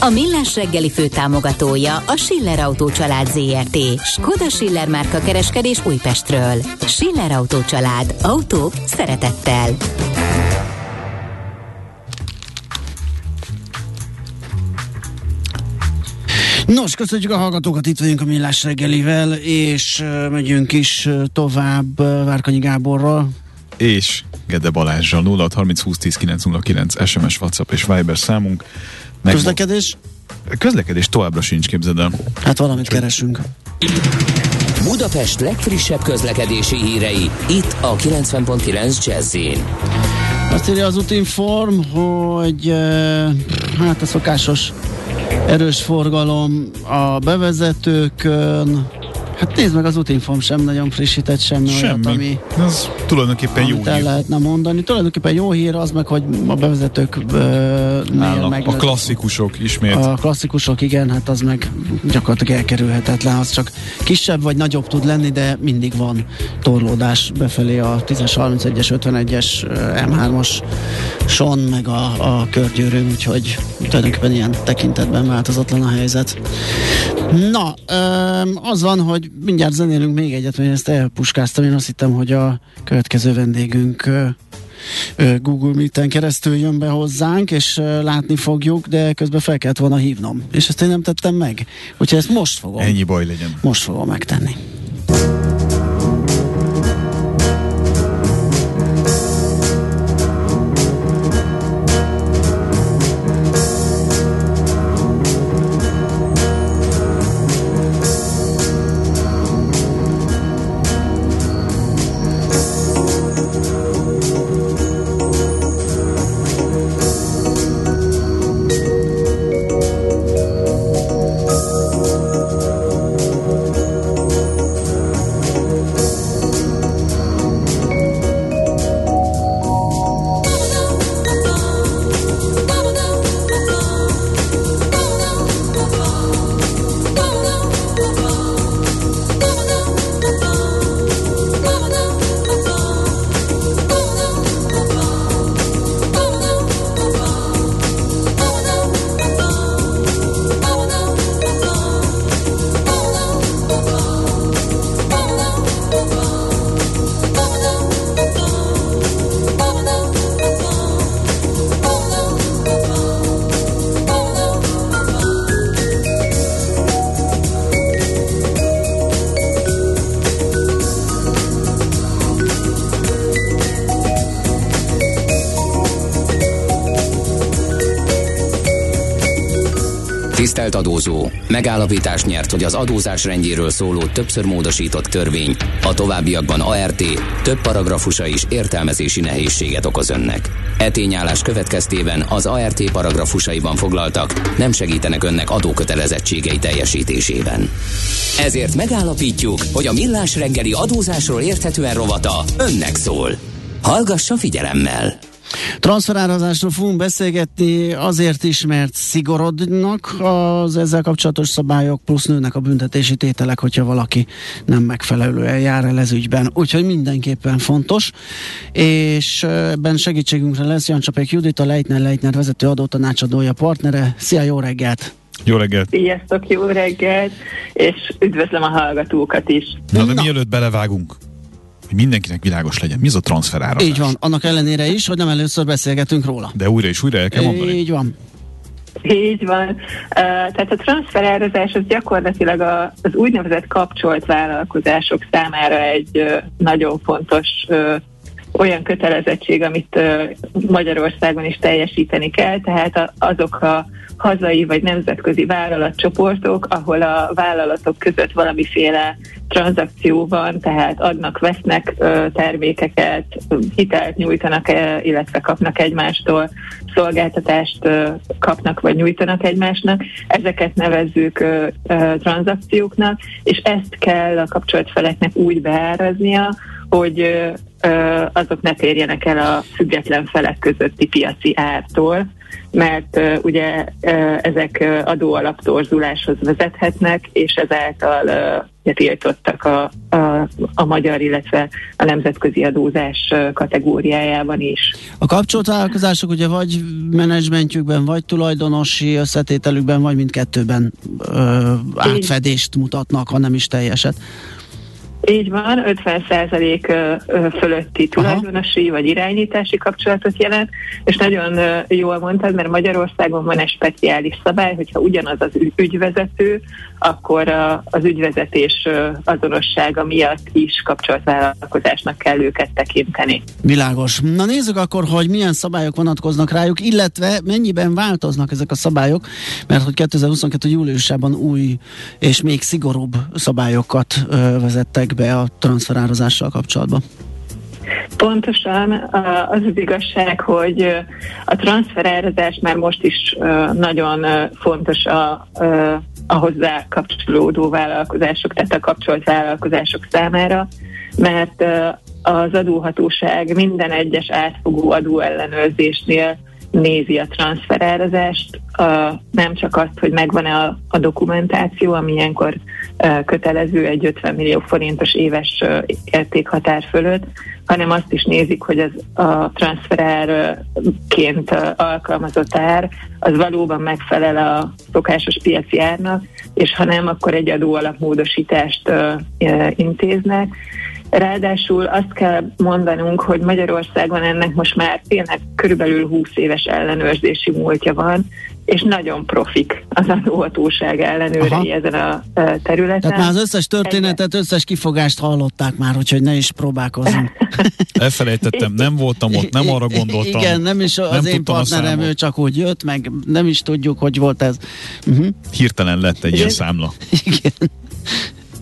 A Millás reggeli főtámogatója a Schiller Autó család ZRT. Skoda Schiller márka kereskedés Újpestről. Schiller Autó család. Autók szeretettel. Nos, köszönjük a hallgatókat, itt vagyunk a Millás reggelivel, és megyünk is tovább Várkanyi Gáborral. És Gede Balázsral 0 30 20 10 909 SMS, WhatsApp és Viber számunk. Meg Közlekedés? Közlekedés továbbra sincs, képzeld el. Hát valamit Csak... keresünk. Budapest legfrissebb közlekedési hírei, itt a 90.9 jazz Azt írja az útinform, hogy hát a szokásos erős forgalom a bevezetőkön, Hát nézd meg, az útinform sem nagyon frissített semmi, semmi. olyat, ami... Ez tulajdonképpen jó hír. lehetne mondani. Tulajdonképpen jó hír az meg, hogy a bevezetők meg... A klasszikusok ismét. A klasszikusok, igen, hát az meg gyakorlatilag elkerülhetetlen. Az csak kisebb vagy nagyobb tud lenni, de mindig van torlódás befelé a 10-es, 31-es, 51-es M3-as son, meg a, a körgyűrűn, úgyhogy tulajdonképpen ilyen tekintetben változatlan a helyzet. Na, az van, hogy mindjárt zenélünk még egyet, mert ezt elpuskáztam. Én azt hittem, hogy a következő vendégünk Google Meet-en keresztül jön be hozzánk, és látni fogjuk, de közben fel kellett volna hívnom. És ezt én nem tettem meg. Úgyhogy ezt most fogom. Ennyi baj legyen. Most fogom megtenni. Tisztelt adózó! Megállapítás nyert, hogy az adózás rendjéről szóló többször módosított törvény a továbbiakban ART több paragrafusa is értelmezési nehézséget okoz önnek. E tényállás következtében az ART paragrafusaiban foglaltak nem segítenek önnek adókötelezettségei teljesítésében. Ezért megállapítjuk, hogy a Millás reggeli adózásról érthetően rovata önnek szól. Hallgassa figyelemmel! Transferárazásról fogunk beszélgetni azért is, mert szigorodnak az ezzel kapcsolatos szabályok, plusz nőnek a büntetési tételek, hogyha valaki nem megfelelően jár el ez ügyben. Úgyhogy mindenképpen fontos, és ebben segítségünkre lesz Jancsapék Judit, a Leitner Leitner vezető adótanácsadója, partnere. Szia, jó reggelt! Jó reggelt! Sziasztok, jó reggelt! És üdvözlöm a hallgatókat is! Na, de Na. mielőtt belevágunk, hogy mindenkinek világos legyen. Mi az a transferárazás? Így van, annak ellenére is, hogy nem először beszélgetünk róla. De újra és újra el kell mondani. Így van. Így van. Uh, tehát a transferárazás az gyakorlatilag a, az úgynevezett kapcsolt vállalkozások számára egy uh, nagyon fontos uh, olyan kötelezettség, amit Magyarországon is teljesíteni kell, tehát azok a hazai vagy nemzetközi vállalatcsoportok, ahol a vállalatok között valamiféle tranzakció van, tehát adnak, vesznek termékeket, hitelt nyújtanak, illetve kapnak egymástól, szolgáltatást kapnak vagy nyújtanak egymásnak. Ezeket nevezzük tranzakcióknak, és ezt kell a kapcsolatfeleknek úgy beáraznia, hogy azok ne térjenek el a független felek közötti piaci ártól, mert ugye ezek adóalaptorzuláshoz vezethetnek, és ezáltal tiltottak a, a, a magyar, illetve a nemzetközi adózás kategóriájában is. A kapcsolatvállalkozások ugye vagy menedzsmentjükben, vagy tulajdonosi összetételükben, vagy mindkettőben uh, átfedést mutatnak, ha nem is teljeset. Így van, 50% fölötti tulajdonosi Aha. vagy irányítási kapcsolatot jelent, és nagyon jól mondtad, mert Magyarországon van egy speciális szabály, hogyha ugyanaz az ügyvezető, akkor az ügyvezetés azonossága miatt is kapcsolatvállalkozásnak kell őket tekinteni. Világos. Na nézzük akkor, hogy milyen szabályok vonatkoznak rájuk, illetve mennyiben változnak ezek a szabályok, mert hogy 2022. júliusában új és még szigorúbb szabályokat vezettek be a transferározással kapcsolatban? Pontosan az az igazság, hogy a transferárazás már most is nagyon fontos a, a hozzá kapcsolódó vállalkozások, tehát a kapcsolt vállalkozások számára, mert az adóhatóság minden egyes átfogó adóellenőrzésnél nézi a transferárazást, nem csak azt, hogy megvan-e a, a dokumentáció, ami ilyenkor kötelező egy 50 millió forintos éves értékhatár fölött, hanem azt is nézik, hogy az a transferárként alkalmazott ár az valóban megfelel a szokásos piaci árnak, és ha nem, akkor egy adóalapmódosítást intéznek. Ráadásul azt kell mondanunk, hogy Magyarországon ennek most már tényleg körülbelül 20 éves ellenőrzési múltja van, és nagyon profik az adóhatóság ellenőrei ezen a területen. Tehát már az összes történetet, összes kifogást hallották már, úgyhogy ne is próbálkozzunk. Elfelejtettem, nem voltam ott, nem arra gondoltam. Igen, nem is az nem én partnerem, ő csak úgy jött, meg nem is tudjuk, hogy volt ez. Uh-huh. Hirtelen lett egy ilyen számla. Igen.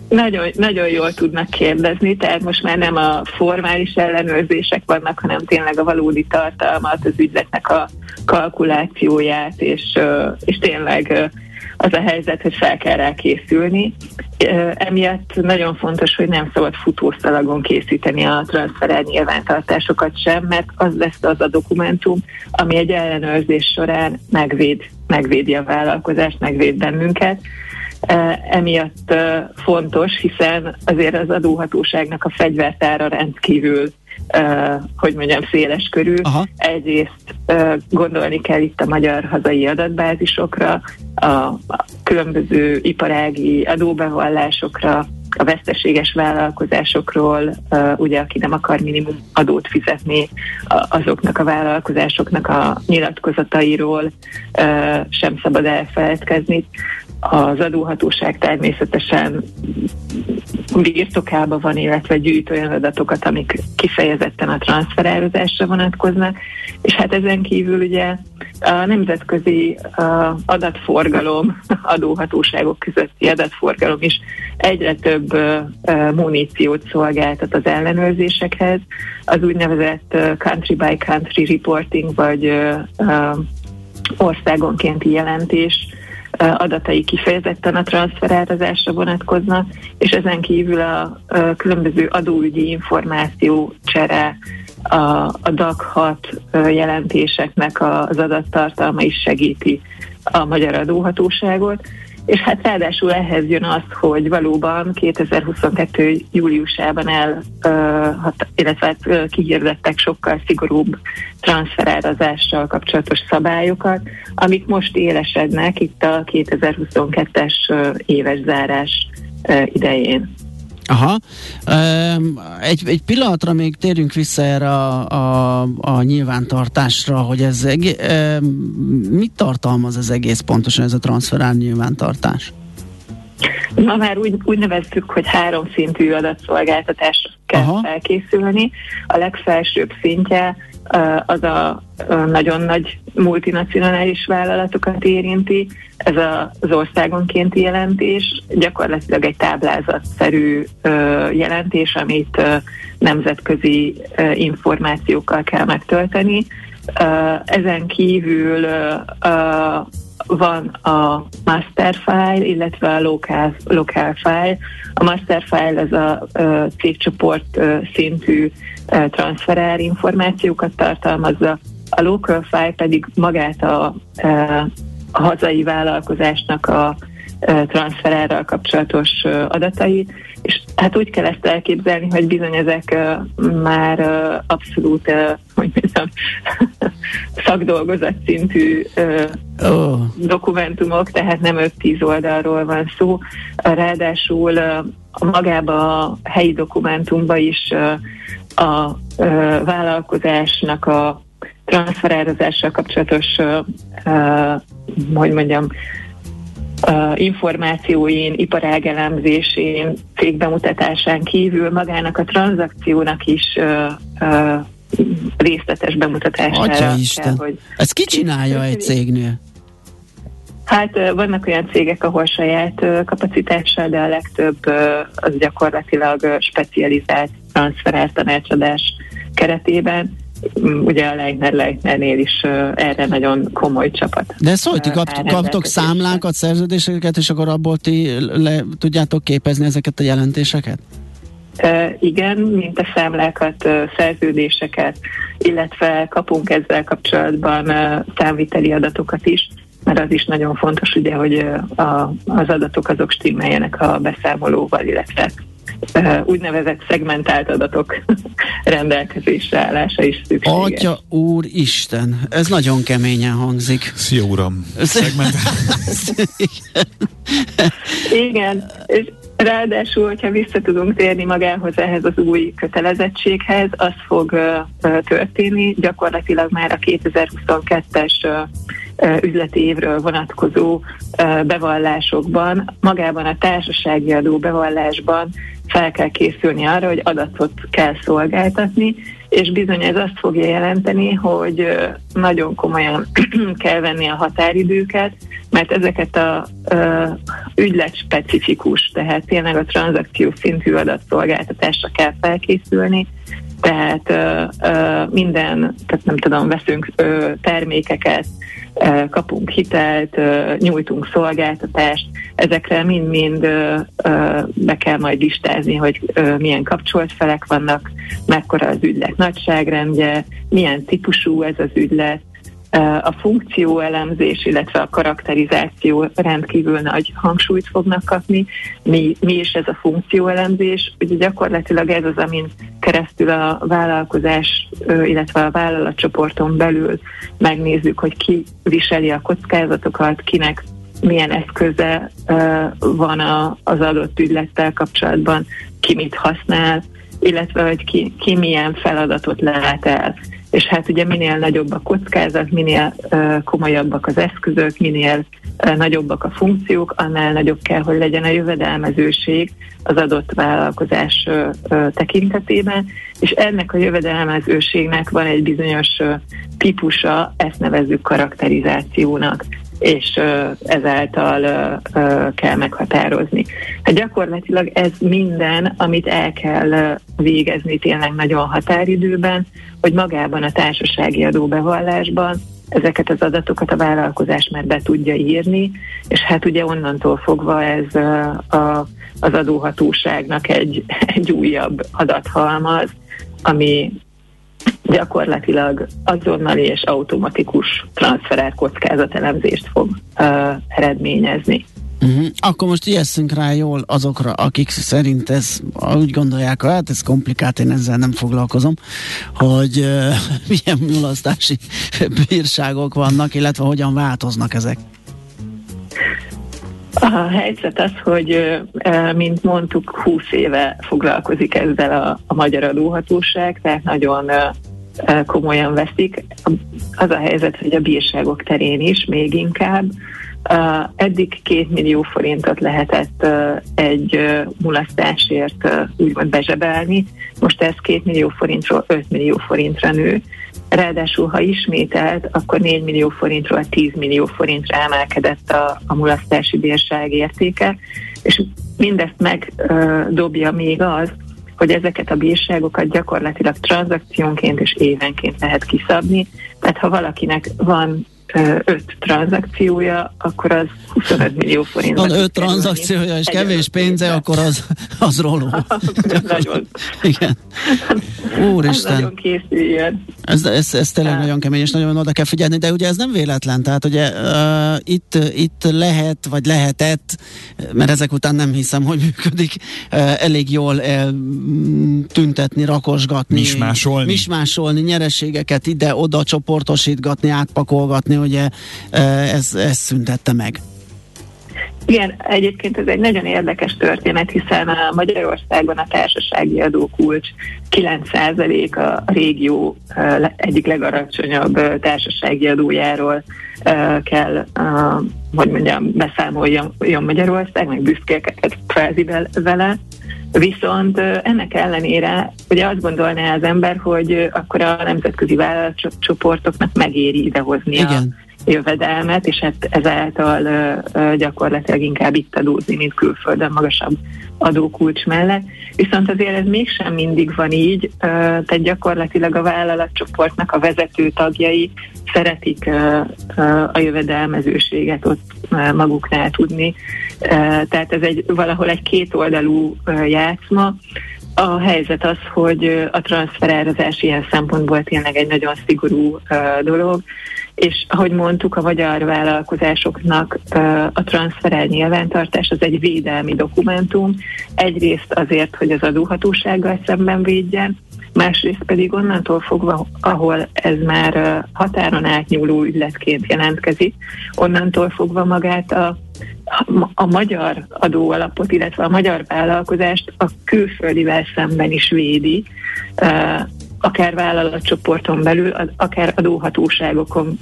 Nagyon, nagyon jól tudnak kérdezni, tehát most már nem a formális ellenőrzések vannak, hanem tényleg a valódi tartalmat, az ügyletnek a kalkulációját, és, és tényleg az a helyzet, hogy fel kell rá készülni. Emiatt nagyon fontos, hogy nem szabad futószalagon készíteni a transferel nyilvántartásokat sem, mert az lesz az a dokumentum, ami egy ellenőrzés során megvéd, megvédi a vállalkozást, megvéd bennünket emiatt fontos, hiszen azért az adóhatóságnak a fegyvertára rendkívül hogy mondjam, széles körül. Aha. Egyrészt gondolni kell itt a magyar hazai adatbázisokra, a különböző iparági adóbevallásokra, a veszteséges vállalkozásokról, ugye aki nem akar minimum adót fizetni, azoknak a vállalkozásoknak a nyilatkozatairól sem szabad elfeledkezni. Az adóhatóság természetesen birtokában van, illetve gyűjt olyan adatokat, amik kifejezetten a transferározásra vonatkoznak, és hát ezen kívül ugye a nemzetközi adatforgalom, adóhatóságok közötti adatforgalom is egyre több muníciót szolgáltat az ellenőrzésekhez. Az úgynevezett country by country reporting, vagy országonkénti jelentés adatai kifejezetten a transferárazásra vonatkoznak, és ezen kívül a, különböző adóügyi információ csere, a, a DAC 6 jelentéseknek az adattartalma is segíti a magyar adóhatóságot. És hát ráadásul ehhez jön az, hogy valóban 2022. júliusában el, illetve hát kihirdettek sokkal szigorúbb transferárazással kapcsolatos szabályokat, amik most élesednek itt a 2022-es éves zárás idején. Aha. Egy, egy pillanatra még térjünk vissza erre a, a, a nyilvántartásra, hogy ez egé, mit tartalmaz az egész pontosan ez a transferár nyilvántartás? Ma már úgy, úgy nevezzük, hogy három szintű adatszolgáltatásra kell Aha. felkészülni. A legfelsőbb szintje az a nagyon nagy multinacionális vállalatokat érinti. Ez az országonkénti jelentés gyakorlatilag egy táblázatszerű jelentés, amit nemzetközi információkkal kell megtölteni. Ezen kívül van a master file, illetve a local, local file. A master file az a cégcsoport szintű transferár információkat tartalmazza, a local file pedig magát a, a hazai vállalkozásnak a transferárral kapcsolatos adatai, és hát úgy kell ezt elképzelni, hogy bizony ezek már abszolút, hogy mondjam, szakdolgozat szintű oh. dokumentumok, tehát nem 5-10 oldalról van szó. Ráadásul magába a helyi dokumentumba is a vállalkozásnak a transferározással kapcsolatos, hogy mondjam, információin, iparágelemzésén, cégbemutatásán kívül magának a tranzakciónak is részletes bemutatására Atya Isten. Kell, hogy Ezt ki csinálja egy cégnél? Hát vannak olyan cégek, ahol saját kapacitással, de a legtöbb az gyakorlatilag specializált transferált tanácsadás keretében Mm, ugye a Leitner Leitnernél is uh, erre nagyon komoly csapat. De szóval ti kap, kaptok számlákat, szerződéseket, és akkor abból ti le tudjátok képezni ezeket a jelentéseket? Uh, igen, mint a számlákat, uh, szerződéseket, illetve kapunk ezzel kapcsolatban uh, számviteli adatokat is, mert az is nagyon fontos, ugye, hogy a, az adatok azok stimmeljenek a beszámolóval, illetve úgynevezett szegmentált adatok rendelkezésre állása is szükséges. Atya úr Isten, ez nagyon keményen hangzik. Szia uram! Igen, és Ráadásul, hogyha vissza tudunk térni magához ehhez az új kötelezettséghez, az fog uh, történni gyakorlatilag már a 2022-es uh, üzleti évről vonatkozó uh, bevallásokban, magában a társasági adó bevallásban fel kell készülni arra, hogy adatot kell szolgáltatni, és bizony ez azt fogja jelenteni, hogy nagyon komolyan kell venni a határidőket, mert ezeket a ügylet specifikus, tehát tényleg a tranzakció szintű adatszolgáltatásra kell felkészülni, tehát minden, tehát nem tudom, veszünk termékeket, kapunk hitelt, nyújtunk szolgáltatást, ezekre mind-mind be kell majd listázni, hogy milyen kapcsolt felek vannak, mekkora az ügylet nagyságrendje, milyen típusú ez az ügylet, a funkcióelemzés, illetve a karakterizáció rendkívül nagy hangsúlyt fognak kapni. Mi, mi is ez a funkcióelemzés? Ugye gyakorlatilag ez az, amin keresztül a vállalkozás, illetve a vállalatcsoporton belül megnézzük, hogy ki viseli a kockázatokat, kinek milyen eszköze van az adott ügylettel kapcsolatban, ki mit használ, illetve hogy ki, ki milyen feladatot lát el és hát ugye minél nagyobb a kockázat, minél komolyabbak az eszközök, minél nagyobbak a funkciók, annál nagyobb kell, hogy legyen a jövedelmezőség az adott vállalkozás tekintetében, és ennek a jövedelmezőségnek van egy bizonyos típusa, ezt nevezzük karakterizációnak és ezáltal kell meghatározni. Hát gyakorlatilag ez minden, amit el kell végezni tényleg nagyon határidőben, hogy magában a társasági adóbevallásban ezeket az adatokat a vállalkozás már be tudja írni, és hát ugye onnantól fogva ez a, az adóhatóságnak egy, egy újabb adathalmaz, ami gyakorlatilag azonnali és automatikus transferár kockázatelemzést fog uh, eredményezni. Uh-huh. Akkor most ijesszünk rá jól azokra, akik szerint ez úgy gondolják, hát ez komplikált, én ezzel nem foglalkozom, hogy uh, milyen mulasztási bírságok vannak, illetve hogyan változnak ezek. A helyzet az, hogy mint mondtuk, 20 éve foglalkozik ezzel a, a magyar adóhatóság, tehát nagyon komolyan veszik. Az a helyzet, hogy a bírságok terén is még inkább eddig két millió forintot lehetett egy mulasztásért úgymond bezsebelni, most ez két millió forintról 5 millió forintra nő. Ráadásul, ha ismételt, akkor 4 millió forintról 10 millió forintra emelkedett a, a mulasztási bírság értéke, és mindezt megdobja még az, hogy ezeket a bírságokat gyakorlatilag tranzakciónként és évenként lehet kiszabni. Tehát ha valakinek van öt tranzakciója, akkor az 25 millió forint. Van öt tranzakciója és kevés pénze, akkor az, az roló. nagyon. Igen. Úristen. nagyon készüljön. Ez, ez, ez tényleg hát. nagyon kemény, és nagyon oda kell figyelni, de ugye ez nem véletlen, tehát ugye uh, itt, itt lehet, vagy lehetett, mert ezek után nem hiszem, hogy működik, uh, elég jól uh, tüntetni, rakosgatni, mismásolni, mismásolni nyereségeket ide-oda csoportosítgatni, átpakolgatni, ugye ez, ez szüntette meg. Igen, egyébként ez egy nagyon érdekes történet, hiszen a Magyarországon a társasági adókulcs 9% a régió egyik legaracsonyabb társasági adójáról kell, hogy mondjam, beszámoljon Magyarország, meg büszkélkedett kvázi vele. Viszont ennek ellenére ugye azt gondolná az ember, hogy akkor a nemzetközi vállalatcsoportoknak megéri idehozni Igen. a jövedelmet, és hát ezáltal gyakorlatilag inkább itt adózni, mint külföldön magasabb adókulcs mellett. Viszont azért ez mégsem mindig van így, tehát gyakorlatilag a vállalatcsoportnak a vezető tagjai szeretik a jövedelmezőséget ott maguknál tudni. Tehát ez egy valahol egy kétoldalú játszma. A helyzet az, hogy a transferározás ilyen szempontból tényleg egy nagyon szigorú dolog, és ahogy mondtuk, a magyar vállalkozásoknak a transferel nyilvántartás az egy védelmi dokumentum, egyrészt azért, hogy az adóhatósággal szemben védjen, másrészt pedig onnantól fogva, ahol ez már határon átnyúló ügyletként jelentkezik, onnantól fogva magát a, a magyar adóalapot, illetve a magyar vállalkozást a külföldivel szemben is védi, akár vállalatcsoporton belül, akár adóhatóságokon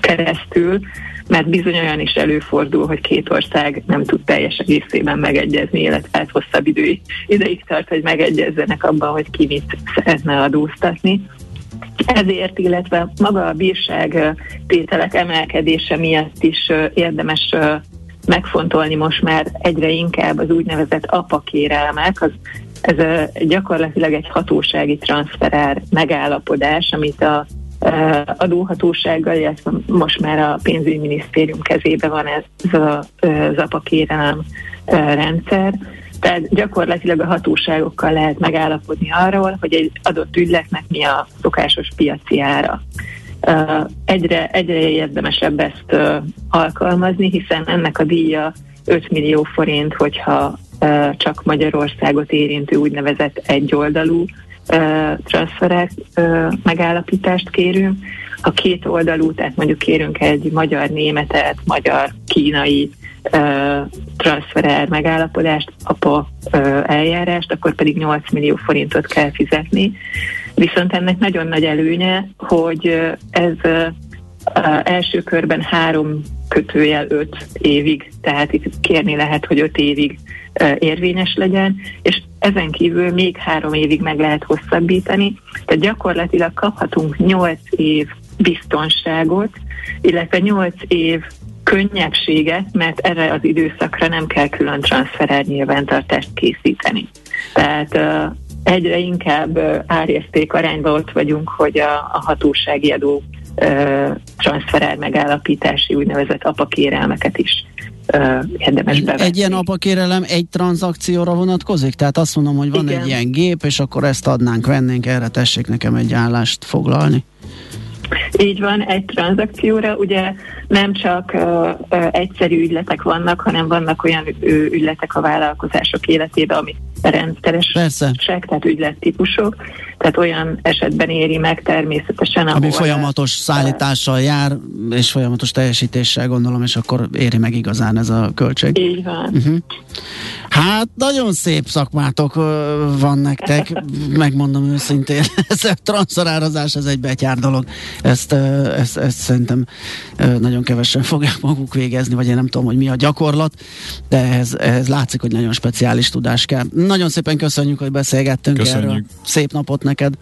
keresztül, mert bizony olyan is előfordul, hogy két ország nem tud teljes egészében megegyezni, illetve hát hosszabb idő, ideig tart, hogy megegyezzenek abban, hogy ki mit szeretne adóztatni. Ezért, illetve maga a bírság tételek emelkedése miatt is érdemes megfontolni most már egyre inkább az úgynevezett apakérelmek, az ez gyakorlatilag egy hatósági transferár megállapodás, amit a adóhatósággal, illetve most már a pénzügyminisztérium kezébe van ez, ez a zapakérelem rendszer. Tehát gyakorlatilag a hatóságokkal lehet megállapodni arról, hogy egy adott ügyletnek mi a szokásos piaci ára. Egyre, egyre érdemesebb ezt alkalmazni, hiszen ennek a díja 5 millió forint, hogyha csak Magyarországot érintő úgynevezett egyoldalú transferek megállapítást kérünk. A két oldalú, tehát mondjuk kérünk egy magyar-németet, magyar-kínai transferer megállapodást, apa eljárást, akkor pedig 8 millió forintot kell fizetni. Viszont ennek nagyon nagy előnye, hogy ez első körben három kötőjel öt évig, tehát itt kérni lehet, hogy öt évig érvényes legyen, és ezen kívül még három évig meg lehet hosszabbítani, tehát gyakorlatilag kaphatunk nyolc év biztonságot, illetve nyolc év könnyebbséget, mert erre az időszakra nem kell külön transferár nyilvántartást készíteni. Tehát egyre inkább árérték arányban ott vagyunk, hogy a, a hatósági adó transferár megállapítási úgynevezett apakérelmeket is érdemes bevetni. Egy ilyen apakérelem egy tranzakcióra vonatkozik? Tehát azt mondom, hogy van Igen. egy ilyen gép, és akkor ezt adnánk, vennénk, erre tessék nekem egy állást foglalni. Így van, egy tranzakcióra, ugye nem csak uh, uh, egyszerű ügyletek vannak, hanem vannak olyan uh, ügyletek a vállalkozások életében, ami rendszeresek, tehát ügylettípusok. Tehát olyan esetben éri meg természetesen. Ami folyamatos szállítással jár, és folyamatos teljesítéssel gondolom, és akkor éri meg igazán ez a költség. Így van. Uh-huh. Hát nagyon szép szakmátok van nektek, megmondom őszintén. Ez a transzorározás, ez egy betyár dolog. Ezt, ezt, ezt szerintem nagyon kevesen fogják maguk végezni, vagy én nem tudom, hogy mi a gyakorlat, de ez, ez látszik, hogy nagyon speciális tudás kell. Nagyon szépen köszönjük, hogy beszélgettünk Köszönjük. erről. Szép napot neked!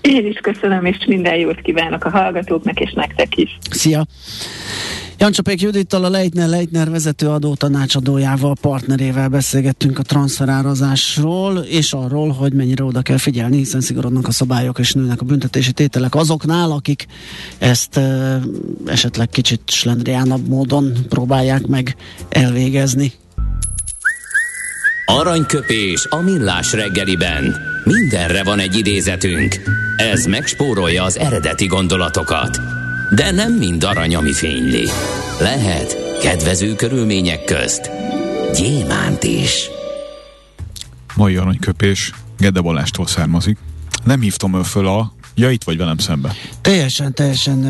Én is köszönöm, és minden jót kívánok a hallgatóknak, és nektek is. Szia! Jancsapék Judittal, a Leitner Leitner vezető adó tanácsadójával, partnerével beszélgettünk a transferározásról, és arról, hogy mennyire oda kell figyelni, hiszen szigorodnak a szabályok és nőnek a büntetési tételek azoknál, akik ezt e, esetleg kicsit slendriánabb módon próbálják meg elvégezni. Aranyköpés a millás reggeliben. Mindenre van egy idézetünk. Ez megspórolja az eredeti gondolatokat. De nem mind arany, ami fényli. Lehet kedvező körülmények közt gyémánt is. Mai aranyköpés Gede Balástól származik. Nem hívtam ő föl a Ja, itt vagy velem szembe. Teljesen, teljesen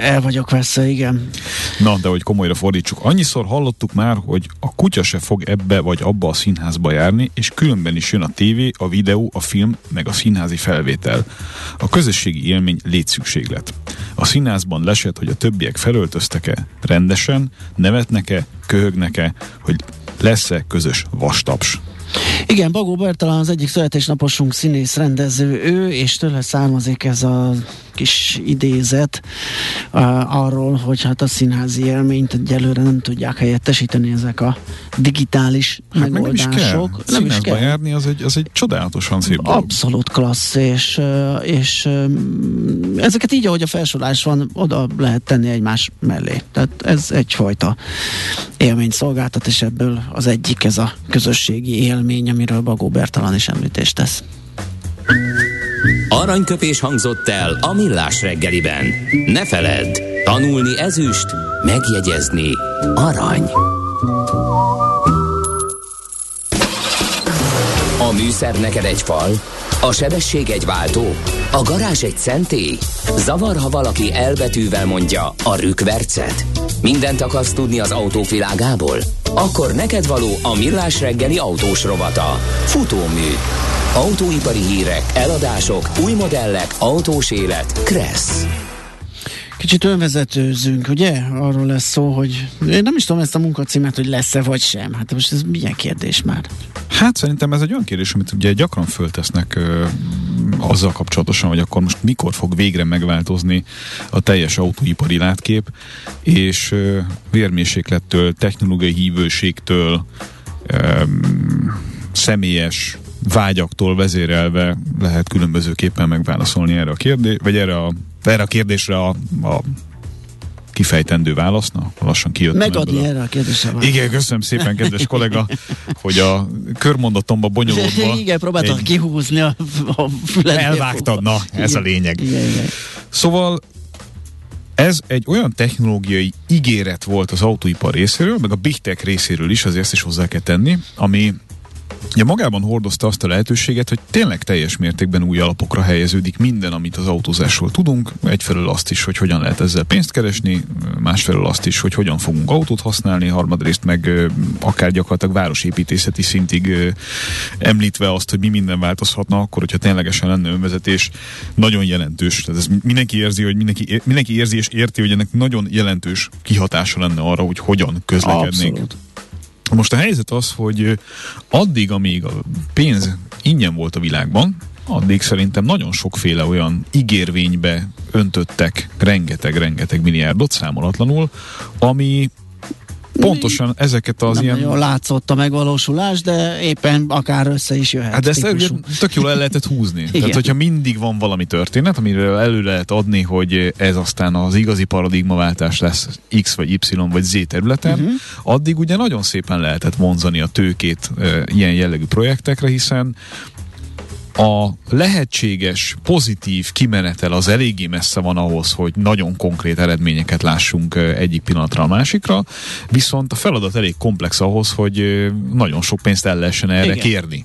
el vagyok veszve, igen. Na, de hogy komolyra fordítsuk. Annyiszor hallottuk már, hogy a kutya se fog ebbe vagy abba a színházba járni, és különben is jön a tévé, a videó, a film, meg a színházi felvétel. A közösségi élmény létszükséglet. A színházban lesett, hogy a többiek felöltöztek-e rendesen, nevetnek-e, köhögnek-e, hogy lesz-e közös vastaps. Igen, Bagó Bertalan az egyik születésnaposunk színész rendező, ő, és tőle származik ez a kis idézet uh, arról, hogy hát a színházi élményt egyelőre nem tudják helyettesíteni ezek a digitális hát megoldások. Nem is kell. Nem is kell. járni, az egy, az egy csodálatosan szép dolog. Abszolút klassz, és, és ezeket így, ahogy a felsorolás van, oda lehet tenni egymás mellé. Tehát ez egyfajta élményt szolgáltat, és ebből az egyik ez a közösségi élmény, amiről Bagó Bertalan is említést tesz. Aranyköpés hangzott el a millás reggeliben. Ne feledd, tanulni ezüst, megjegyezni arany. A műszer neked egy fal, a sebesség egy váltó, a garázs egy szentély. Zavar, ha valaki elbetűvel mondja a rükvercet. Mindent akarsz tudni az autók világából? Akkor neked való a millás reggeli autós rovata. Futómű Autóipari hírek, eladások, új modellek, autós élet. Kressz. Kicsit önvezetőzünk, ugye? Arról lesz szó, hogy én nem is tudom ezt a munkacímet, hogy lesz-e vagy sem. Hát most ez milyen kérdés már? Hát szerintem ez egy olyan kérdés, amit ugye gyakran föltesznek ö, azzal kapcsolatosan, hogy akkor most mikor fog végre megváltozni a teljes autóipari látkép, és ö, vérmérséklettől, technológiai hívőségtől, ö, személyes vágyaktól vezérelve lehet különbözőképpen megválaszolni erre a kérdés, vagy erre a, erre a kérdésre a, a kifejtendő választ. Na, lassan kijött. Megadni erre a kérdésre választ. Igen, köszönöm szépen, kedves kollega, hogy a körmondatomba bonyolódva... Igen, próbáltam egy... kihúzni a, a Elvágtad, na, ez igen, a lényeg. Igen, igen. Szóval ez egy olyan technológiai ígéret volt az autóipar részéről, meg a Big Tech részéről is, azért ezt is hozzá kell tenni, ami Ja, magában hordozta azt a lehetőséget, hogy tényleg teljes mértékben új alapokra helyeződik minden, amit az autózásról tudunk. Egyfelől azt is, hogy hogyan lehet ezzel pénzt keresni, másfelől azt is, hogy hogyan fogunk autót használni, harmadrészt meg akár gyakorlatilag városépítészeti szintig említve azt, hogy mi minden változhatna akkor, hogyha ténylegesen lenne önvezetés, nagyon jelentős. Tehát ez mindenki érzi, hogy mindenki, mindenki érzi és érti, hogy ennek nagyon jelentős kihatása lenne arra, hogy hogyan közlekednénk. Abszolút. Most a helyzet az, hogy addig, amíg a pénz ingyen volt a világban, addig szerintem nagyon sokféle olyan ígérvénybe öntöttek rengeteg-rengeteg milliárdot számolatlanul, ami pontosan ezeket az nem ilyen... Nagyon látszott a megvalósulás, de éppen akár össze is jöhet. Hát ezt típusú. tök jól el lehetett húzni. Igen. Tehát, hogyha mindig van valami történet, amiről elő lehet adni, hogy ez aztán az igazi paradigmaváltás lesz X vagy Y vagy Z területen, uh-huh. addig ugye nagyon szépen lehetett vonzani a tőkét e, ilyen jellegű projektekre, hiszen a lehetséges pozitív kimenetel az eléggé messze van ahhoz, hogy nagyon konkrét eredményeket lássunk egyik pillanatra a másikra, viszont a feladat elég komplex ahhoz, hogy nagyon sok pénzt el lehessen erre Igen. kérni.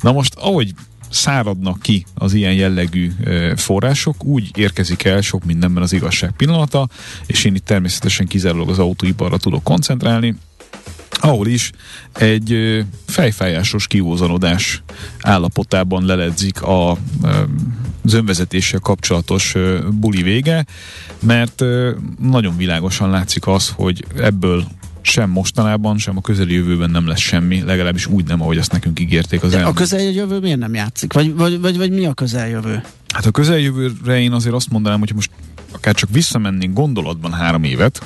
Na most, ahogy száradnak ki az ilyen jellegű források, úgy érkezik el sok mindenben az igazság pillanata, és én itt természetesen kizárólag az autóiparra tudok koncentrálni, ahol is egy fejfájásos kihúzanodás állapotában leledzik a, az önvezetéssel kapcsolatos buli vége, mert nagyon világosan látszik az, hogy ebből sem mostanában, sem a közeljövőben nem lesz semmi, legalábbis úgy nem, ahogy azt nekünk ígérték az elmúlt. A közeljövő miért nem játszik? Vagy, vagy, vagy, vagy mi a közeljövő? Hát a közeljövőre én azért azt mondanám, hogy most akár csak visszamennénk gondolatban három évet,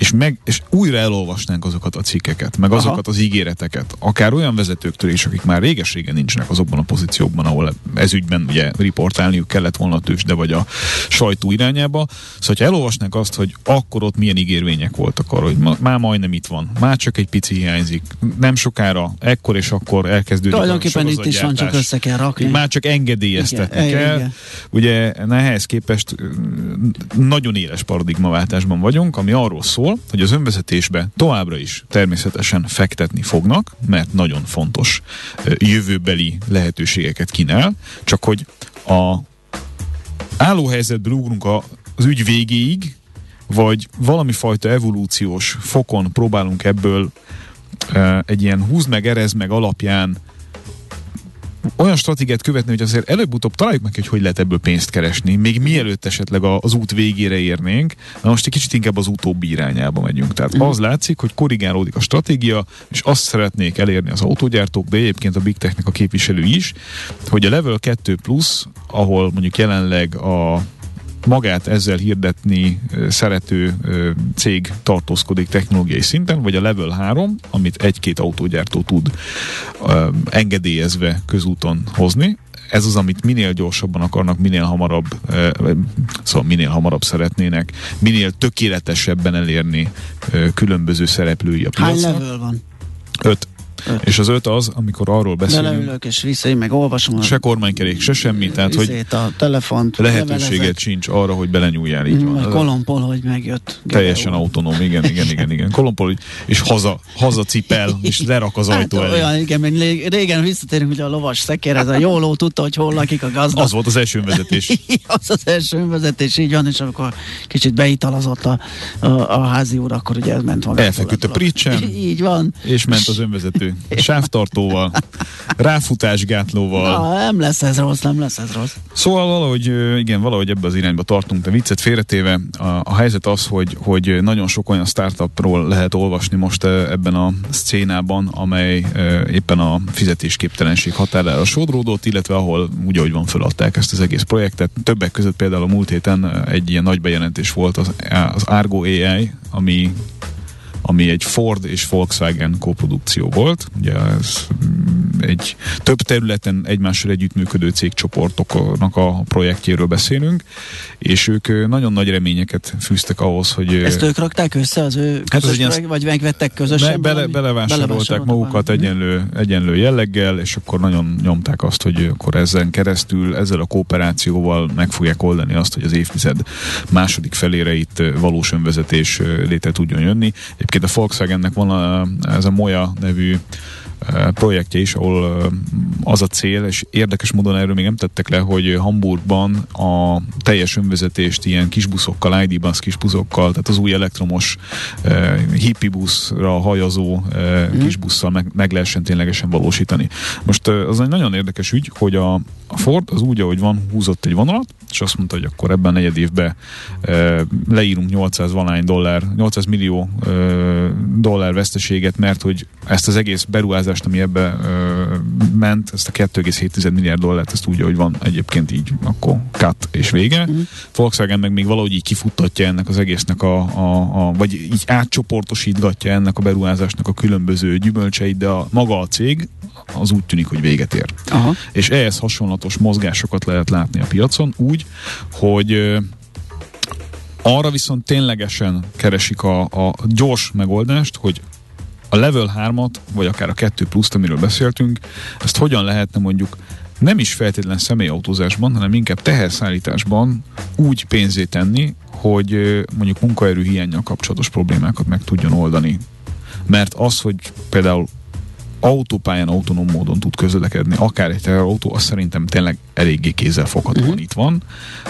és, meg, és újra elolvasnánk azokat a cikkeket, meg Aha. azokat az ígéreteket, akár olyan vezetőktől is, akik már réges-régen nincsenek azokban a pozíciókban, ahol ez ügyben ugye riportálniuk kellett volna a tős, de vagy a sajtó irányába. Szóval, ha elolvasnánk azt, hogy akkor ott milyen ígérvények voltak arra, hogy ma, már majdnem itt van, már csak egy pici hiányzik, nem sokára, ekkor és akkor elkezdődik Tulajdonképpen itt is van, csak össze kell rakni. Már csak engedélyeztetni igen, kell. Igen. Ugye nehez képest nagyon éles paradigmaváltásban vagyunk, ami arról szól, arról, hogy az önvezetésbe továbbra is természetesen fektetni fognak, mert nagyon fontos jövőbeli lehetőségeket kínál, csak hogy a állóhelyzetből ugrunk az ügy végéig, vagy valami fajta evolúciós fokon próbálunk ebből egy ilyen húz meg, erez meg alapján olyan stratégiát követni, hogy azért előbb-utóbb találjuk meg, hogy hogy lehet ebből pénzt keresni, még mielőtt esetleg az út végére érnénk, na most egy kicsit inkább az utóbbi irányába megyünk. Tehát mm. az látszik, hogy korrigálódik a stratégia, és azt szeretnék elérni az autógyártók, de egyébként a Big Technika képviselő is, hogy a Level 2 Plus, ahol mondjuk jelenleg a magát ezzel hirdetni szerető cég tartózkodik technológiai szinten, vagy a Level 3, amit egy-két autógyártó tud engedélyezve közúton hozni, ez az, amit minél gyorsabban akarnak, minél hamarabb, szóval minél hamarabb szeretnének, minél tökéletesebben elérni különböző szereplői a piacnak. Hány level van? Öt. És az öt az, amikor arról beszélünk. Beleülök és vissza, én meg olvasom. Se kormánykerék, se semmi, tehát hogy a telefont, lehetőséget sincs arra, hogy belenyúljál, így van. Mm, Kolompol, hogy megjött. Teljesen autonóm, igen, igen, igen, igen. Kolompol, és haza, haza cipel, és lerak az hát, ajtó elé. Olyan, igen, mert régen visszatérünk ugye a lovas szekér, ez a jó ló tudta, hogy hol lakik a gazda. Az volt az első önvezetés. az az első önvezetés, így van, és amikor kicsit beitalazott a, a, a házi úr, akkor ugye ez ment magától. Elfeküdt a pricsen. Így van. És ment az önvezető sávtartóval, ráfutásgátlóval. Na, nem lesz ez rossz, nem lesz ez rossz. Szóval valahogy, igen, valahogy ebbe az irányba tartunk, de viccet félretéve, a, a helyzet az, hogy, hogy nagyon sok olyan startupról lehet olvasni most ebben a szcénában, amely éppen a fizetésképtelenség határára sodródott, illetve ahol úgy, ahogy van, feladták ezt az egész projektet. Többek között például a múlt héten egy ilyen nagy bejelentés volt az, az Argo AI, ami ami egy Ford és Volkswagen koprodukció volt. Ugye ez egy több területen egymással együttműködő cégcsoportoknak a projektjéről beszélünk, és ők nagyon nagy reményeket fűztek ahhoz, hogy... Ezt ők rakták össze az ő hát az projekt, vagy megvettek közösen? Be, bele, belevásárolták magukat egyenlő, egyenlő jelleggel, és akkor nagyon nyomták azt, hogy akkor ezen keresztül, ezzel a kooperációval meg fogják oldani azt, hogy az évtized második felére itt valós önvezetés létre tudjon jönni. Egyébként a Volkswagennek van a, ez a Moya nevű projektje is, ahol az a cél, és érdekes módon erről még nem tettek le, hogy Hamburgban a teljes önvezetést ilyen kisbuszokkal, ID-bus kisbuszokkal, tehát az új elektromos uh, hippibuszra hajazó mm. kisbusszal meg, meg lehessen ténylegesen valósítani. Most az egy nagyon érdekes ügy, hogy a, Ford az úgy, ahogy van, húzott egy vonalat, és azt mondta, hogy akkor ebben a negyed évben leírunk 800 valány dollár, 800 millió dollár veszteséget, mert hogy ezt az egész beruházást beruházást, ami ebbe ö, ment, ezt a 2,7 milliárd dollárt, ezt úgy, hogy van egyébként így, akkor cut és vége. Uh-huh. Volkswagen meg még valahogy így kifuttatja ennek az egésznek a, a, a vagy így átcsoportosítgatja ennek a beruházásnak a különböző gyümölcseit, de a, maga a cég az úgy tűnik, hogy véget ér. Aha. És ehhez hasonlatos mozgásokat lehet látni a piacon úgy, hogy arra viszont ténylegesen keresik a, a gyors megoldást, hogy a level 3-at, vagy akár a 2 pluszt, amiről beszéltünk, ezt hogyan lehetne mondjuk nem is feltétlen személyautózásban, hanem inkább teherszállításban úgy pénzé tenni, hogy mondjuk munkaerő hiányjal kapcsolatos problémákat meg tudjon oldani. Mert az, hogy például autópályán autonóm módon tud közlekedni, akár egy teherautó, az szerintem tényleg eléggé kézzelfoghatóan uh-huh. itt van.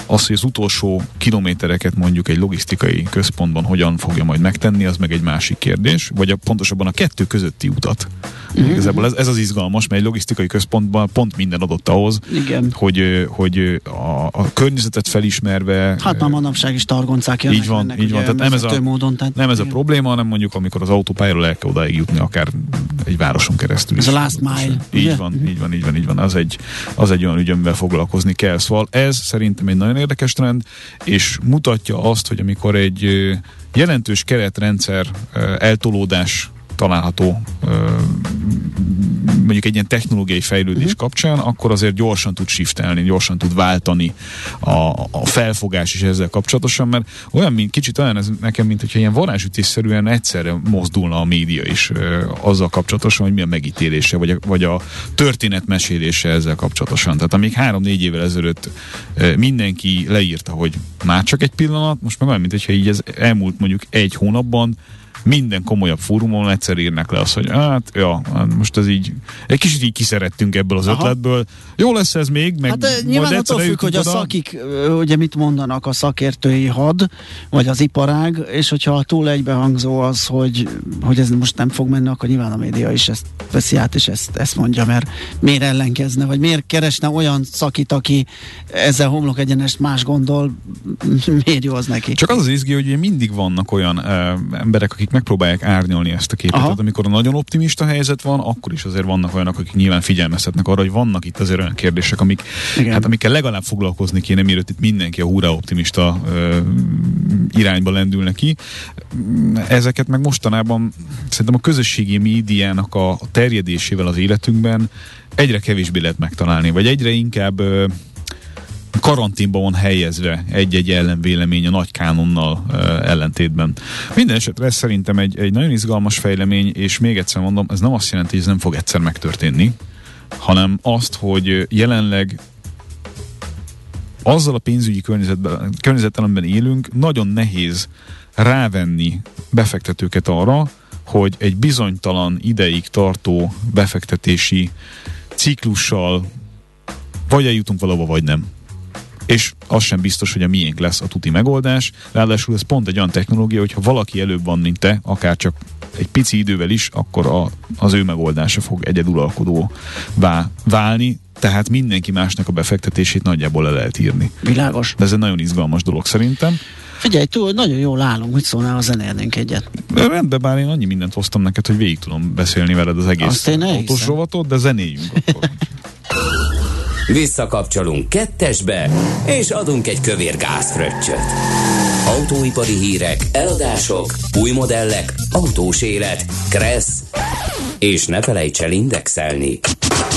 Az, hogy az utolsó kilométereket mondjuk egy logisztikai központban hogyan fogja majd megtenni, az meg egy másik kérdés, vagy a, pontosabban a kettő közötti utat. Uh-huh. Igazából ez, ez az izgalmas, mert egy logisztikai központban pont minden adott ahhoz, Igen. hogy, hogy a, a környezetet felismerve... Hát már manapság is targoncák jönnek. Így van, ennek, így van. Tehát nem ez, a, módon, tehát nem ez a probléma, hanem mondjuk amikor az autópályáról el kell odáig jutni, akár egy városon keresztül. Ez is. a last mile. Így ugye? van, így van, így van, így van. Az egy, az egy olyan ügy, amivel foglalkozni kell. Szóval ez szerintem egy nagyon érdekes trend, és mutatja azt, hogy amikor egy jelentős keretrendszer eltolódás található mondjuk egy ilyen technológiai fejlődés uh-huh. kapcsán, akkor azért gyorsan tud shiftelni, gyorsan tud váltani a, a felfogás is ezzel kapcsolatosan, mert olyan, mint kicsit olyan ez nekem, mint hogyha ilyen varázsütésszerűen egyszerre mozdulna a média is ö, azzal kapcsolatosan, hogy mi a megítélése, vagy a, vagy a történet mesélése ezzel kapcsolatosan. Tehát amíg három-négy évvel ezelőtt ö, mindenki leírta, hogy már csak egy pillanat, most meg olyan, mint hogyha így ez elmúlt mondjuk egy hónapban minden komolyabb fórumon egyszer írnak le azt, hogy hát, ja, hát most ez így, egy kicsit így kiszerettünk ebből az Aha. ötletből. Jó lesz ez még, meg Hát nyilván attól függ, hogy oda. a szakik, ugye mit mondanak a szakértői had, vagy az iparág, és hogyha túl egybehangzó az, hogy, hogy ez most nem fog menni, akkor nyilván a média is ezt veszi át, és ezt, ezt mondja, mert miért ellenkezne, vagy miért keresne olyan szakit, aki ezzel homlok egyenest más gondol, miért jó az neki? Csak az az izgi, hogy mindig vannak olyan uh, emberek, akik megpróbálják árnyalni ezt a képet. Tehát amikor a nagyon optimista helyzet van, akkor is azért vannak olyanok, akik nyilván figyelmeztetnek arra, hogy vannak itt azért olyan kérdések, amik, hát, amikkel legalább foglalkozni kéne, mielőtt itt mindenki a húra optimista uh, irányba lendülne ki. Ezeket meg mostanában szerintem a közösségi médiának a, terjedésével az életünkben egyre kevésbé lehet megtalálni, vagy egyre inkább uh, karanténban van helyezve egy-egy ellenvélemény a nagy kánonnal ellentétben. Minden esetre ez szerintem egy, egy nagyon izgalmas fejlemény, és még egyszer mondom, ez nem azt jelenti, hogy ez nem fog egyszer megtörténni, hanem azt, hogy jelenleg azzal a pénzügyi környezetben, környezetben, amiben élünk, nagyon nehéz rávenni befektetőket arra, hogy egy bizonytalan ideig tartó befektetési ciklussal vagy eljutunk valahova, vagy nem és az sem biztos, hogy a miénk lesz a tuti megoldás. Ráadásul ez pont egy olyan technológia, hogyha valaki előbb van, mint te, akár csak egy pici idővel is, akkor a, az ő megoldása fog egyeduralkodó vá, válni, tehát mindenki másnak a befektetését nagyjából le lehet írni. Világos. De ez egy nagyon izgalmas dolog szerintem. Figyelj, túl, nagyon jól állunk, hogy szólnál, ha zenélnénk egyet. De rendben, bár én annyi mindent hoztam neked, hogy végig tudom beszélni veled az egész autós rovatot, de zenéljünk akkor. Visszakapcsolunk kettesbe, és adunk egy kövér gázfröccsöt. Autóipari hírek, eladások, új modellek, autós élet, kressz, és ne felejts el indexelni.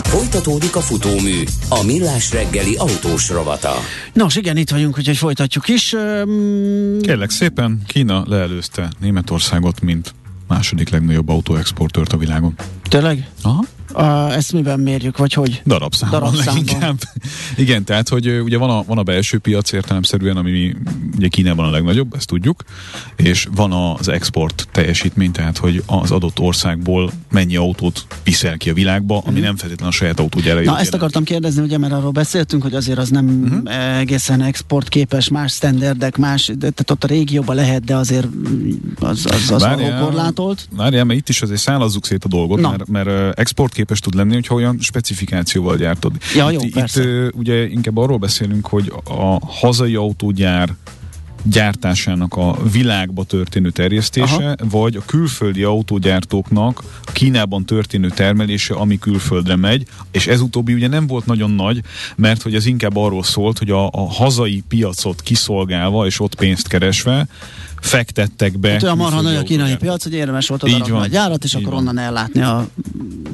Folytatódik a futómű, a millás reggeli autós rovata. Nos, igen, itt vagyunk, úgyhogy folytatjuk is. Um... Kérlek szépen, Kína leelőzte Németországot, mint második legnagyobb autóexportőrt a világon. Tényleg? Aha. A, ezt miben mérjük, vagy hogy? Darabszámban, Darabszámban. leginkább. Igen, tehát, hogy ugye van a, van a belső piac értelemszerűen, ami ugye Kínában a legnagyobb, ezt tudjuk, és van az export teljesítmény, tehát, hogy az adott országból mennyi autót viszel ki a világba, ami mm. nem feltétlenül a saját autógyára. Na, ezt akartam kérdezni, ugye, mert arról beszéltünk, hogy azért az nem mm-hmm. egészen exportképes, más standardek, más, de, tehát ott a régióban lehet, de azért az, az, az várjál, korlátolt. Várjál, mert itt is azért szállazzuk szét a dolgot, Na. mert, mert export képes tud lenni, hogyha olyan specifikációval gyártod. Ja, jó, itt, itt ugye inkább arról beszélünk, hogy a hazai autógyár gyártásának a világba történő terjesztése, Aha. vagy a külföldi autógyártóknak a Kínában történő termelése, ami külföldre megy, és ez utóbbi ugye nem volt nagyon nagy, mert hogy ez inkább arról szólt, hogy a, a hazai piacot kiszolgálva és ott pénzt keresve fektettek be. Hát olyan marha nagy a kínai piac, hogy érdemes volt oda a gyárat, és akkor van. onnan ellátni a...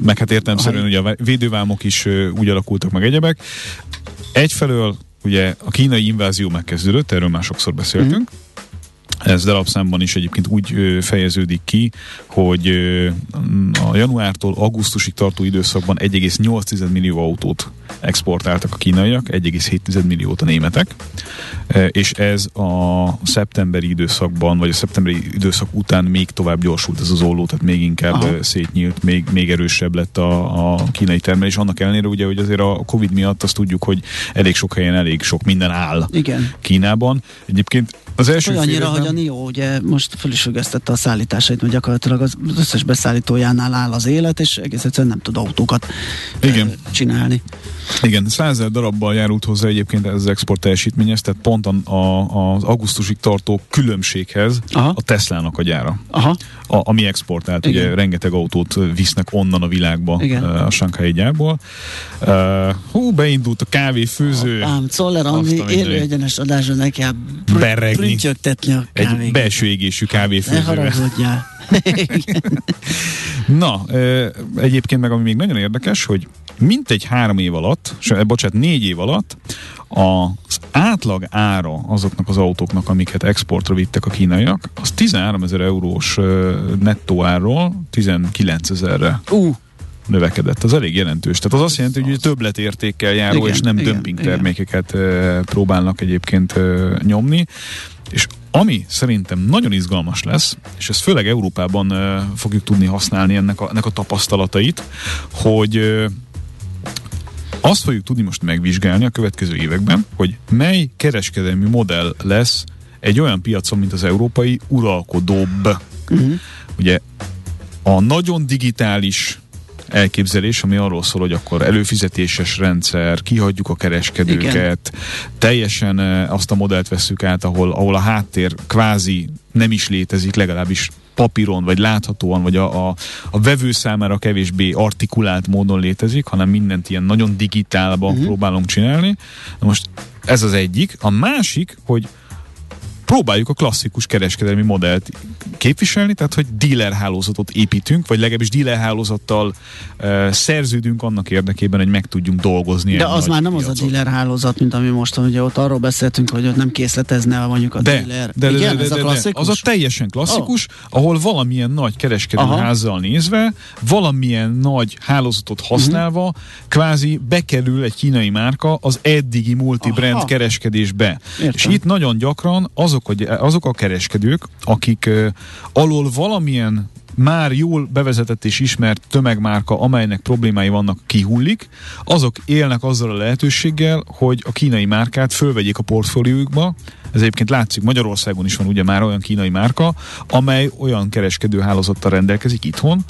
Meg hát értelemszerűen ugye a védővámok is úgy alakultak meg egyebek. Egyfelől ugye a kínai invázió megkezdődött, erről már sokszor beszéltünk, mm-hmm. Ez darabszámban is egyébként úgy fejeződik ki, hogy a januártól augusztusig tartó időszakban 1,8 millió autót exportáltak a kínaiak, 1,7 milliót a németek, és ez a szeptemberi időszakban, vagy a szeptemberi időszak után még tovább gyorsult ez az olló, tehát még inkább Aha. szétnyílt, még, még erősebb lett a, a kínai termelés. Annak ellenére ugye, hogy azért a Covid miatt azt tudjuk, hogy elég sok helyen elég sok minden áll Igen. Kínában. Egyébként az első Olyannyira, félében... hogy a NIO ugye most föl is a szállításait, mert gyakorlatilag az összes beszállítójánál áll az élet, és egész egyszerűen nem tud autókat Igen. csinálni. Igen, százer darabbal járult hozzá egyébként ez az export teljesítményhez, tehát pont a, a, az augusztusig tartó különbséghez Aha. a Teslának a gyára. Aha. A, ami exportált, Igen. ugye rengeteg autót visznek onnan a világba Igen. a Sankhai gyárból. Uh, hú, beindult a kávéfőző. Ám Czoller Andi élő egyenes adásra neki Berregni. a kávé. Egy belső égésű kávéfőzővel. Ne Na, egyébként meg ami még nagyon érdekes, hogy mintegy három év alatt, bocsánat, négy év alatt az átlag ára azoknak az autóknak, amiket exportra vittek a kínaiak, az 13 ezer eurós nettó árról 19 ezerre. Uh növekedett. Az elég jelentős. Tehát az azt jelenti, hogy többletértékkel járó, igen, és nem igen, dömping termékeket igen. próbálnak egyébként nyomni. És ami szerintem nagyon izgalmas lesz, és ezt főleg Európában fogjuk tudni használni ennek a, ennek a tapasztalatait, hogy azt fogjuk tudni most megvizsgálni a következő években, hogy mely kereskedelmi modell lesz egy olyan piacon, mint az európai, uralkodóbb. Uh-huh. Ugye a nagyon digitális elképzelés, ami arról szól, hogy akkor előfizetéses rendszer, kihagyjuk a kereskedőket, Igen. teljesen azt a modellt veszük át, ahol, ahol a háttér kvázi nem is létezik, legalábbis papíron, vagy láthatóan, vagy a, a, a vevő számára kevésbé artikulált módon létezik, hanem mindent ilyen nagyon digitálba uh-huh. próbálunk csinálni. Na most ez az egyik. A másik, hogy próbáljuk a klasszikus kereskedelmi modellt képviselni, tehát hogy dealer hálózatot építünk, vagy legalábbis dealer hálózattal uh, szerződünk annak érdekében, hogy meg tudjunk dolgozni. De az már nem piacot. az a dealer hálózat, mint ami most ugye ott arról beszéltünk, hogy ott nem készletezne mondjuk a de, dealer. De, de, Igen, de, de, de, ez a Az a teljesen klasszikus, oh. ahol valamilyen nagy kereskedőházzal nézve, valamilyen nagy hálózatot használva, uh-huh. kvázi bekerül egy kínai márka az eddigi multibrand Aha. kereskedésbe. Értem. És itt nagyon gyakran azok azok, a, azok a kereskedők, akik alól valamilyen már jól bevezetett és ismert tömegmárka, amelynek problémái vannak, kihullik, azok élnek azzal a lehetőséggel, hogy a kínai márkát fölvegyék a portfóliójukba. Ez egyébként látszik, Magyarországon is van ugye már olyan kínai márka, amely olyan kereskedőhálózattal rendelkezik itthon,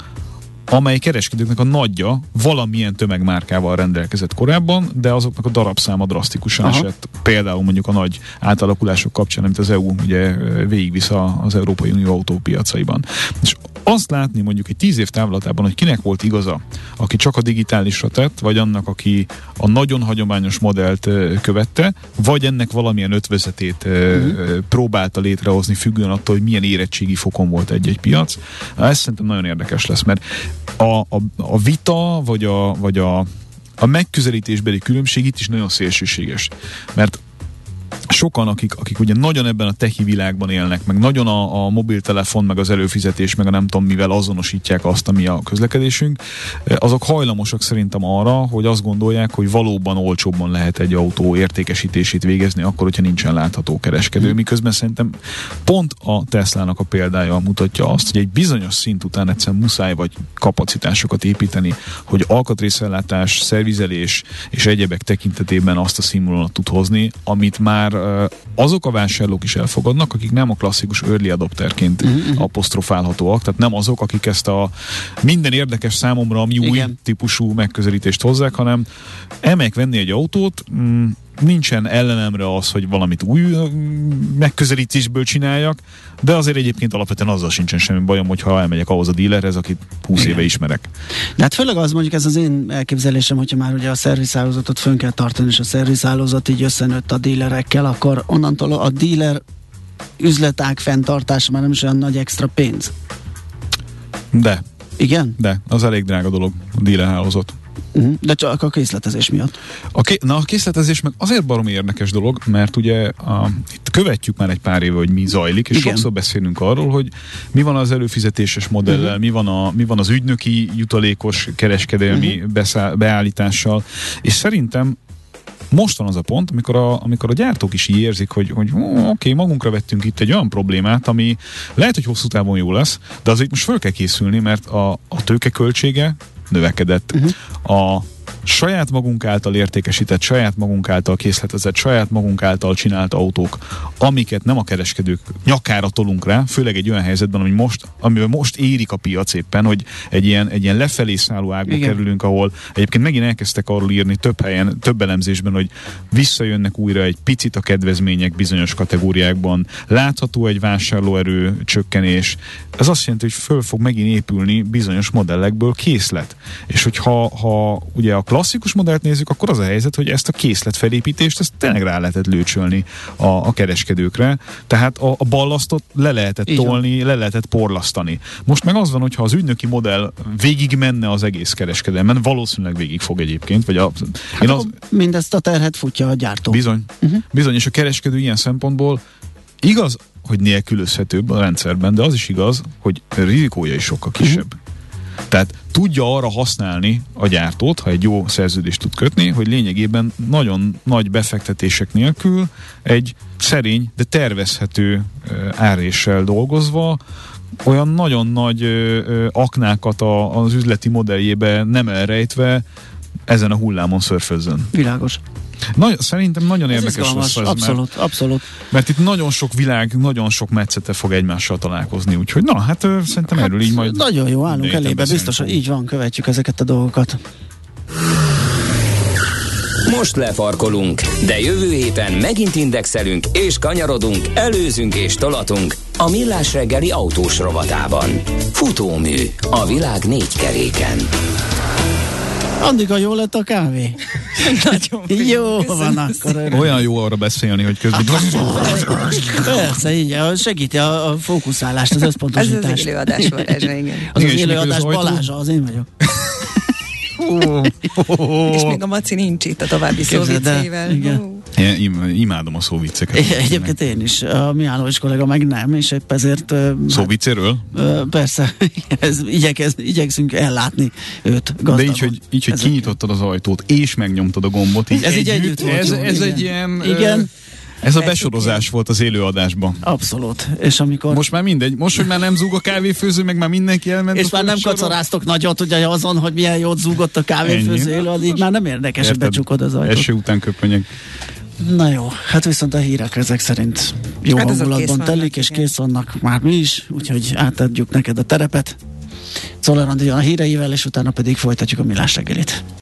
amely kereskedőknek a nagyja valamilyen tömegmárkával rendelkezett korábban, de azoknak a darabszáma drasztikusan Aha. esett. Például mondjuk a nagy átalakulások kapcsán, amit az EU ugye végigvisz az Európai Unió autópiacaiban. És azt látni mondjuk egy tíz év távlatában, hogy kinek volt igaza, aki csak a digitálisra tett, vagy annak, aki a nagyon hagyományos modellt követte, vagy ennek valamilyen ötvezetét uh-huh. próbálta létrehozni, függően attól, hogy milyen érettségi fokon volt egy-egy piac. Ez szerintem nagyon érdekes lesz, mert a, a, a vita, vagy a, vagy a, a megközelítésbeli különbség itt is nagyon szélsőséges. Mert sokan, akik, akik ugye nagyon ebben a techi világban élnek, meg nagyon a, a mobiltelefon, meg az előfizetés, meg a nem tudom mivel azonosítják azt, ami a közlekedésünk, eh, azok hajlamosak szerintem arra, hogy azt gondolják, hogy valóban olcsóbban lehet egy autó értékesítését végezni, akkor, hogyha nincsen látható kereskedő. Hmm. Miközben szerintem pont a Teslának a példája mutatja azt, hogy egy bizonyos szint után egyszerűen muszáj vagy kapacitásokat építeni, hogy alkatrészellátás, szervizelés és egyebek tekintetében azt a színvonalat tud hozni, amit már azok a vásárlók is elfogadnak, akik nem a klasszikus early adopterként uh-huh. apostrofálhatóak, tehát nem azok, akik ezt a minden érdekes számomra, ami új Igen. típusú megközelítést hozzák, hanem elmegyek venni egy autót, mm, nincsen ellenemre az, hogy valamit új megközelítésből csináljak, de azért egyébként alapvetően azzal sincsen semmi bajom, hogyha elmegyek ahhoz a dílerhez, akit 20 éve ismerek. De hát főleg az mondjuk ez az én elképzelésem, hogyha már ugye a szervizhálózatot fönn kell tartani, és a szervizhálózat így összenőtt a dílerekkel, akkor onnantól a díler üzletág fenntartása már nem is olyan nagy extra pénz. De. Igen? De, az elég drága dolog, a dílerhálózat. Uh-huh. De csak a készletezés miatt. A ké- na, a készletezés meg azért barom érdekes dolog, mert ugye a, itt követjük már egy pár éve, hogy mi zajlik, és Igen. sokszor beszélünk arról, hogy mi van az előfizetéses modellel, uh-huh. mi, van a, mi van az ügynöki jutalékos kereskedelmi uh-huh. beszáll, beállítással, és szerintem most van az a pont, amikor a, amikor a gyártók is így érzik, hogy, hogy oké, okay, magunkra vettünk itt egy olyan problémát, ami lehet, hogy hosszú távon jó lesz, de azért most föl kell készülni, mert a, a tőkeköltsége növekedett. Uh-huh. A saját magunk által értékesített, saját magunk által készletezett, saját magunk által csinált autók, amiket nem a kereskedők nyakára tolunk rá, főleg egy olyan helyzetben, ami most, amivel most érik a piac éppen, hogy egy ilyen, egy ilyen lefelé szálló ágba Igen. kerülünk, ahol egyébként megint elkezdtek arról írni több helyen, több elemzésben, hogy visszajönnek újra egy picit a kedvezmények bizonyos kategóriákban, látható egy vásárlóerő csökkenés. Ez azt jelenti, hogy föl fog megint épülni bizonyos modellekből készlet. És hogyha ha ugye a klasszikus modellt nézzük, akkor az a helyzet, hogy ezt a készletfelépítést ezt tényleg rá lehetett lőcsölni a, a kereskedőkre, tehát a, a ballasztot le lehetett Igen. tolni, le lehetett porlasztani. Most meg az van, hogyha az ügynöki modell végig menne az egész kereskedelmen, valószínűleg végig fog egyébként, vagy a, hát én az, mindezt a terhet futja a gyártó. Bizony, uh-huh. bizony, és a kereskedő ilyen szempontból igaz, hogy nélkülözhetőbb a rendszerben, de az is igaz, hogy rizikója is sokkal kisebb. Uh-huh. Tehát tudja arra használni a gyártót, ha egy jó szerződést tud kötni, hogy lényegében nagyon nagy befektetések nélkül egy szerény, de tervezhető áréssel dolgozva olyan nagyon nagy aknákat az üzleti modelljébe nem elrejtve ezen a hullámon szörfözzön. Világos. Nagy, szerintem nagyon ez érdekes lesz ez. Abszolút, mert, abszolút. Mert itt nagyon sok világ, nagyon sok metszete fog egymással találkozni, úgyhogy na, hát szerintem hát, erről így majd... Nagyon jó, állunk elébe, biztos, hogy így van, követjük ezeket a dolgokat. Most lefarkolunk, de jövő héten megint indexelünk és kanyarodunk, előzünk és tolatunk a Millás reggeli autós rovatában. Futómű a világ négy keréken. Andika, jó lett a kávé? Nagyon Jó van akkor. Örülök. Olyan jó arra beszélni, hogy közben... Persze, így, segíti a, a fókuszálást, az összpontosítást. Ez az élőadás varázsa, igen. Az igen, az élőadás Balázsa, az én vagyok. És még a Maci nincs itt a további szóvicceivel. Én imádom a szóvicceket. Egyébként én is. A Mihálovics kollega meg nem, és épp ezért... Szóvicéről? Persze, ez, igyekez, igyekszünk ellátni őt gazdagon. De így, hogy, így, hogy kinyitottad az ajtót, és megnyomtad a gombot. Így ez együtt, így együtt volt. Ez, ez egy ilyen... Igen. Ez a besorozás volt az élőadásban. Abszolút. És amikor... Most már mindegy. Most, hogy már nem zúg a kávéfőző, meg már mindenki elment. És már nem sorol. kacaráztok nagyot, ugye azon, hogy milyen jót zúgott a kávéfőző élőad, így már nem érdekes, hogy becsukod az ajtót. Eső után köpönyeg. Na jó, hát viszont a hírek ezek szerint jó hát hangulatban telik, és kész vannak már mi is, úgyhogy átadjuk neked a terepet. Szoller a híreivel, és utána pedig folytatjuk a millás reggelit.